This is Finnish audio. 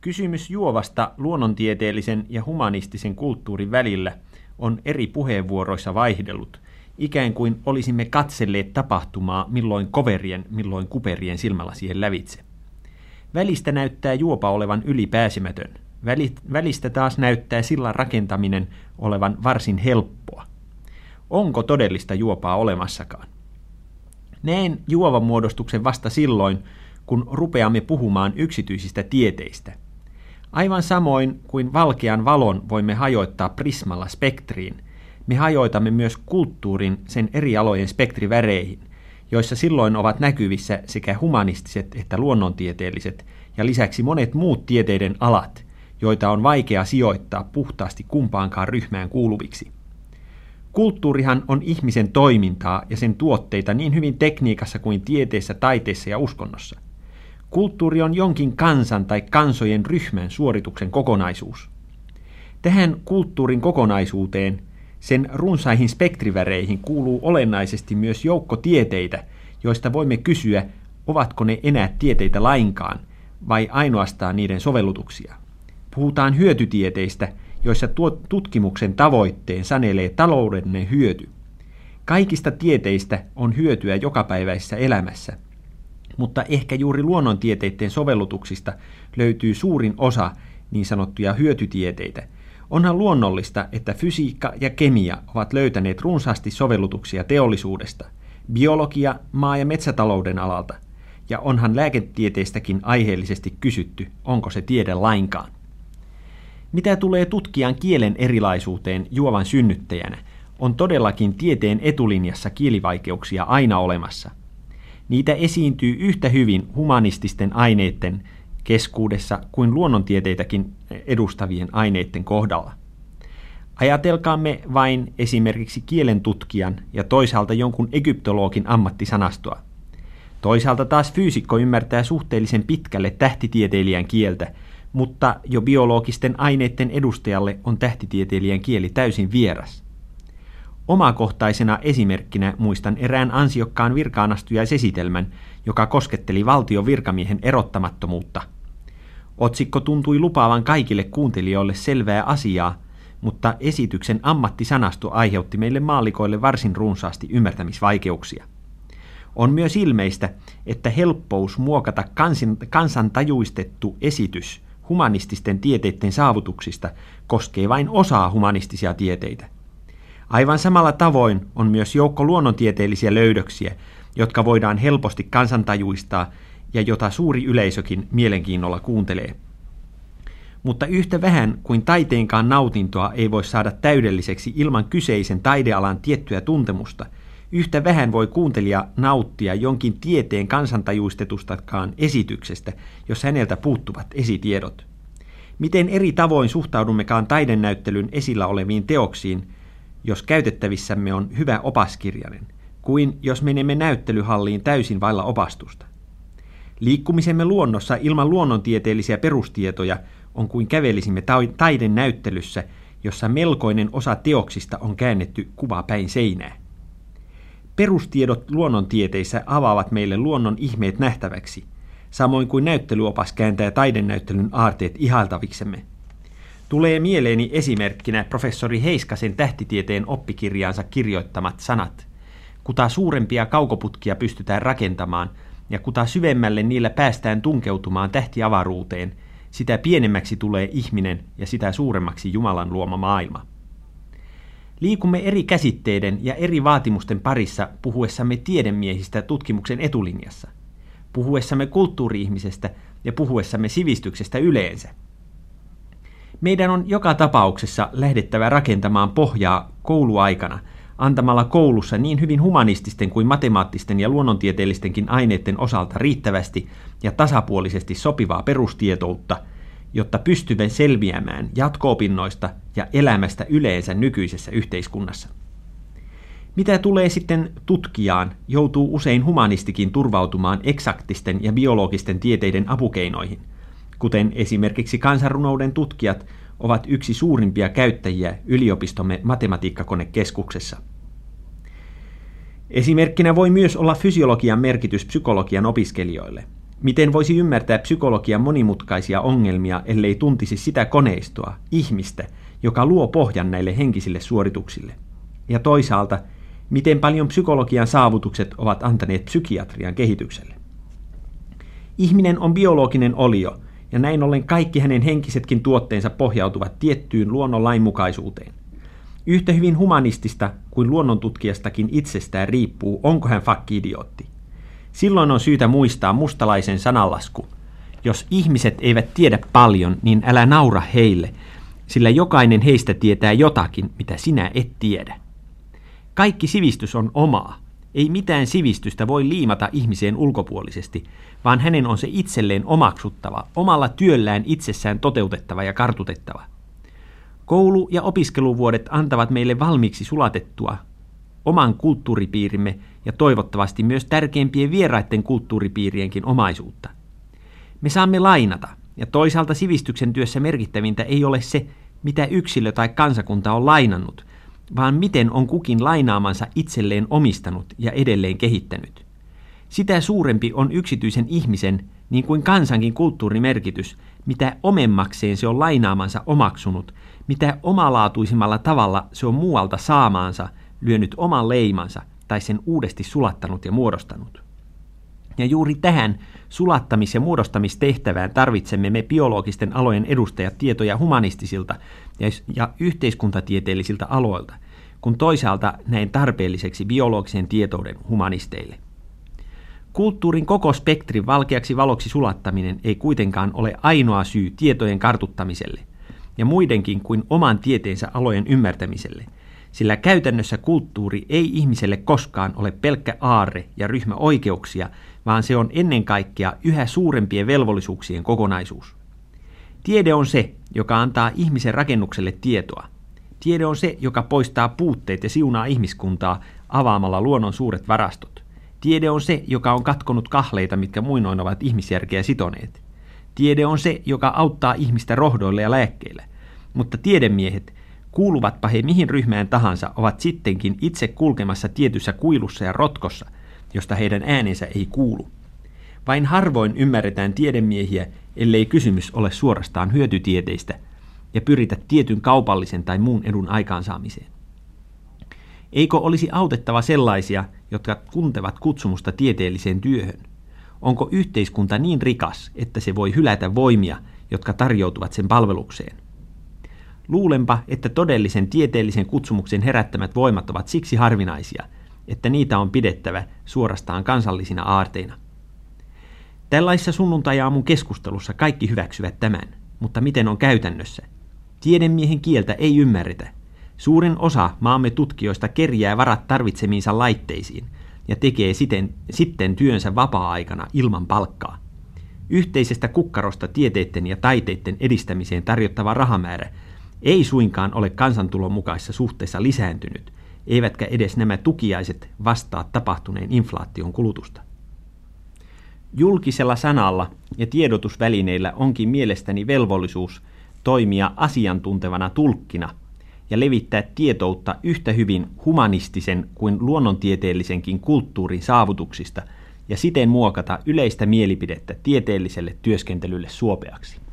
Kysymys juovasta luonnontieteellisen ja humanistisen kulttuurin välillä on eri puheenvuoroissa vaihdellut, ikään kuin olisimme katselleet tapahtumaa milloin koverien, milloin kuperien silmälasien lävitse. Välistä näyttää juopa olevan ylipääsemätön. Välistä taas näyttää sillan rakentaminen olevan varsin helppoa. Onko todellista juopaa olemassakaan? Näen juovan muodostuksen vasta silloin, kun rupeamme puhumaan yksityisistä tieteistä – Aivan samoin kuin valkean valon voimme hajoittaa prismalla spektriin, me hajoitamme myös kulttuurin sen eri alojen spektriväreihin, joissa silloin ovat näkyvissä sekä humanistiset että luonnontieteelliset ja lisäksi monet muut tieteiden alat, joita on vaikea sijoittaa puhtaasti kumpaankaan ryhmään kuuluviksi. Kulttuurihan on ihmisen toimintaa ja sen tuotteita niin hyvin tekniikassa kuin tieteessä, taiteessa ja uskonnossa – Kulttuuri on jonkin kansan tai kansojen ryhmän suorituksen kokonaisuus. Tähän kulttuurin kokonaisuuteen, sen runsaihin spektriväreihin kuuluu olennaisesti myös joukko tieteitä, joista voimme kysyä, ovatko ne enää tieteitä lainkaan vai ainoastaan niiden sovellutuksia. Puhutaan hyötytieteistä, joissa tuo tutkimuksen tavoitteen sanelee taloudellinen hyöty. Kaikista tieteistä on hyötyä jokapäiväisessä elämässä – mutta ehkä juuri luonnontieteiden sovellutuksista löytyy suurin osa niin sanottuja hyötytieteitä. Onhan luonnollista, että fysiikka ja kemia ovat löytäneet runsaasti sovellutuksia teollisuudesta, biologia, maa- ja metsätalouden alalta, ja onhan lääketieteestäkin aiheellisesti kysytty, onko se tiede lainkaan. Mitä tulee tutkijan kielen erilaisuuteen juovan synnyttäjänä, on todellakin tieteen etulinjassa kielivaikeuksia aina olemassa. Niitä esiintyy yhtä hyvin humanististen aineiden keskuudessa kuin luonnontieteitäkin edustavien aineiden kohdalla. Ajatelkaamme vain esimerkiksi kielentutkijan ja toisaalta jonkun egyptologin ammattisanastoa. Toisaalta taas fyysikko ymmärtää suhteellisen pitkälle tähtitieteilijän kieltä, mutta jo biologisten aineiden edustajalle on tähtitieteilijän kieli täysin vieras. Omakohtaisena esimerkkinä muistan erään ansiokkaan virkaanastujaisesitelmän, joka kosketteli valtion virkamiehen erottamattomuutta. Otsikko tuntui lupaavan kaikille kuuntelijoille selvää asiaa, mutta esityksen ammattisanasto aiheutti meille maalikoille varsin runsaasti ymmärtämisvaikeuksia. On myös ilmeistä, että helppous muokata kansin, kansantajuistettu esitys humanististen tieteiden saavutuksista koskee vain osaa humanistisia tieteitä – Aivan samalla tavoin on myös joukko luonnontieteellisiä löydöksiä, jotka voidaan helposti kansantajuistaa ja jota suuri yleisökin mielenkiinnolla kuuntelee. Mutta yhtä vähän kuin taiteenkaan nautintoa ei voi saada täydelliseksi ilman kyseisen taidealan tiettyä tuntemusta, yhtä vähän voi kuuntelija nauttia jonkin tieteen kansantajuistetustakaan esityksestä, jos häneltä puuttuvat esitiedot. Miten eri tavoin suhtaudummekaan taidenäyttelyn esillä oleviin teoksiin – jos käytettävissämme on hyvä opaskirjainen, kuin jos menemme näyttelyhalliin täysin vailla opastusta. Liikkumisemme luonnossa ilman luonnontieteellisiä perustietoja on kuin kävelisimme taiden näyttelyssä, jossa melkoinen osa teoksista on käännetty kuva päin seinää. Perustiedot luonnontieteissä avaavat meille luonnon ihmeet nähtäväksi, samoin kuin näyttelyopas kääntää taidennäyttelyn aarteet ihailtaviksemme – Tulee mieleeni esimerkkinä professori Heiskasen tähtitieteen oppikirjaansa kirjoittamat sanat. Kuta suurempia kaukoputkia pystytään rakentamaan ja kuta syvemmälle niillä päästään tunkeutumaan tähtiavaruuteen, sitä pienemmäksi tulee ihminen ja sitä suuremmaksi Jumalan luoma maailma. Liikumme eri käsitteiden ja eri vaatimusten parissa puhuessamme tiedemiehistä tutkimuksen etulinjassa, puhuessamme kulttuuri-ihmisestä ja puhuessamme sivistyksestä yleensä – meidän on joka tapauksessa lähdettävä rakentamaan pohjaa kouluaikana, antamalla koulussa niin hyvin humanististen kuin matemaattisten ja luonnontieteellistenkin aineiden osalta riittävästi ja tasapuolisesti sopivaa perustietoutta, jotta pystymme selviämään jatko-opinnoista ja elämästä yleensä nykyisessä yhteiskunnassa. Mitä tulee sitten tutkijaan, joutuu usein humanistikin turvautumaan eksaktisten ja biologisten tieteiden apukeinoihin – kuten esimerkiksi kansanrunouden tutkijat ovat yksi suurimpia käyttäjiä yliopistomme matematiikkakonekeskuksessa. Esimerkkinä voi myös olla fysiologian merkitys psykologian opiskelijoille. Miten voisi ymmärtää psykologian monimutkaisia ongelmia, ellei tuntisi sitä koneistoa, ihmistä, joka luo pohjan näille henkisille suorituksille? Ja toisaalta, miten paljon psykologian saavutukset ovat antaneet psykiatrian kehitykselle? Ihminen on biologinen olio, ja näin ollen kaikki hänen henkisetkin tuotteensa pohjautuvat tiettyyn luonnon lainmukaisuuteen. Yhtä hyvin humanistista kuin luonnontutkijastakin itsestään riippuu, onko hän fakki-idiootti. Silloin on syytä muistaa mustalaisen sanallasku. Jos ihmiset eivät tiedä paljon, niin älä naura heille, sillä jokainen heistä tietää jotakin, mitä sinä et tiedä. Kaikki sivistys on omaa. Ei mitään sivistystä voi liimata ihmiseen ulkopuolisesti, vaan hänen on se itselleen omaksuttava, omalla työllään itsessään toteutettava ja kartutettava. Koulu- ja opiskeluvuodet antavat meille valmiiksi sulatettua oman kulttuuripiirimme ja toivottavasti myös tärkeimpien vieraiden kulttuuripiirienkin omaisuutta. Me saamme lainata, ja toisaalta sivistyksen työssä merkittävintä ei ole se, mitä yksilö tai kansakunta on lainannut, vaan miten on kukin lainaamansa itselleen omistanut ja edelleen kehittänyt. Sitä suurempi on yksityisen ihmisen, niin kuin kansankin kulttuurimerkitys, mitä omemmakseen se on lainaamansa omaksunut, mitä omalaatuisimmalla tavalla se on muualta saamaansa, lyönyt oman leimansa tai sen uudesti sulattanut ja muodostanut. Ja juuri tähän sulattamis- ja muodostamistehtävään tarvitsemme me biologisten alojen edustajat tietoja humanistisilta ja, yhteiskuntatieteellisiltä aloilta, kun toisaalta näin tarpeelliseksi biologisen tietouden humanisteille. Kulttuurin koko spektrin valkeaksi valoksi sulattaminen ei kuitenkaan ole ainoa syy tietojen kartuttamiselle ja muidenkin kuin oman tieteensä alojen ymmärtämiselle, sillä käytännössä kulttuuri ei ihmiselle koskaan ole pelkkä aarre ja ryhmä oikeuksia, vaan se on ennen kaikkea yhä suurempien velvollisuuksien kokonaisuus. Tiede on se, joka antaa ihmisen rakennukselle tietoa. Tiede on se, joka poistaa puutteet ja siunaa ihmiskuntaa avaamalla luonnon suuret varastot. Tiede on se, joka on katkonut kahleita, mitkä muinoin ovat ihmisjärkeä sitoneet. Tiede on se, joka auttaa ihmistä rohdoille ja lääkkeillä. Mutta tiedemiehet, kuuluvatpa he mihin ryhmään tahansa, ovat sittenkin itse kulkemassa tietyssä kuilussa ja rotkossa, josta heidän äänensä ei kuulu. Vain harvoin ymmärretään tiedemiehiä, ellei kysymys ole suorastaan hyötytieteistä ja pyritä tietyn kaupallisen tai muun edun aikaansaamiseen. Eikö olisi autettava sellaisia, jotka tuntevat kutsumusta tieteelliseen työhön? Onko yhteiskunta niin rikas, että se voi hylätä voimia, jotka tarjoutuvat sen palvelukseen? Luulenpa, että todellisen tieteellisen kutsumuksen herättämät voimat ovat siksi harvinaisia, että niitä on pidettävä suorastaan kansallisina aarteina. Tällaisessa sunnuntajaamun keskustelussa kaikki hyväksyvät tämän, mutta miten on käytännössä? Tiedemiehen kieltä ei ymmärretä. Suurin osa maamme tutkijoista kerjää varat tarvitsemiinsa laitteisiin ja tekee siten, sitten työnsä vapaa-aikana ilman palkkaa. Yhteisestä kukkarosta tieteiden ja taiteiden edistämiseen tarjottava rahamäärä ei suinkaan ole kansantulon mukaisessa suhteessa lisääntynyt, eivätkä edes nämä tukiaiset vastaa tapahtuneen inflaation kulutusta. Julkisella sanalla ja tiedotusvälineillä onkin mielestäni velvollisuus toimia asiantuntevana tulkkina ja levittää tietoutta yhtä hyvin humanistisen kuin luonnontieteellisenkin kulttuurin saavutuksista ja siten muokata yleistä mielipidettä tieteelliselle työskentelylle suopeaksi.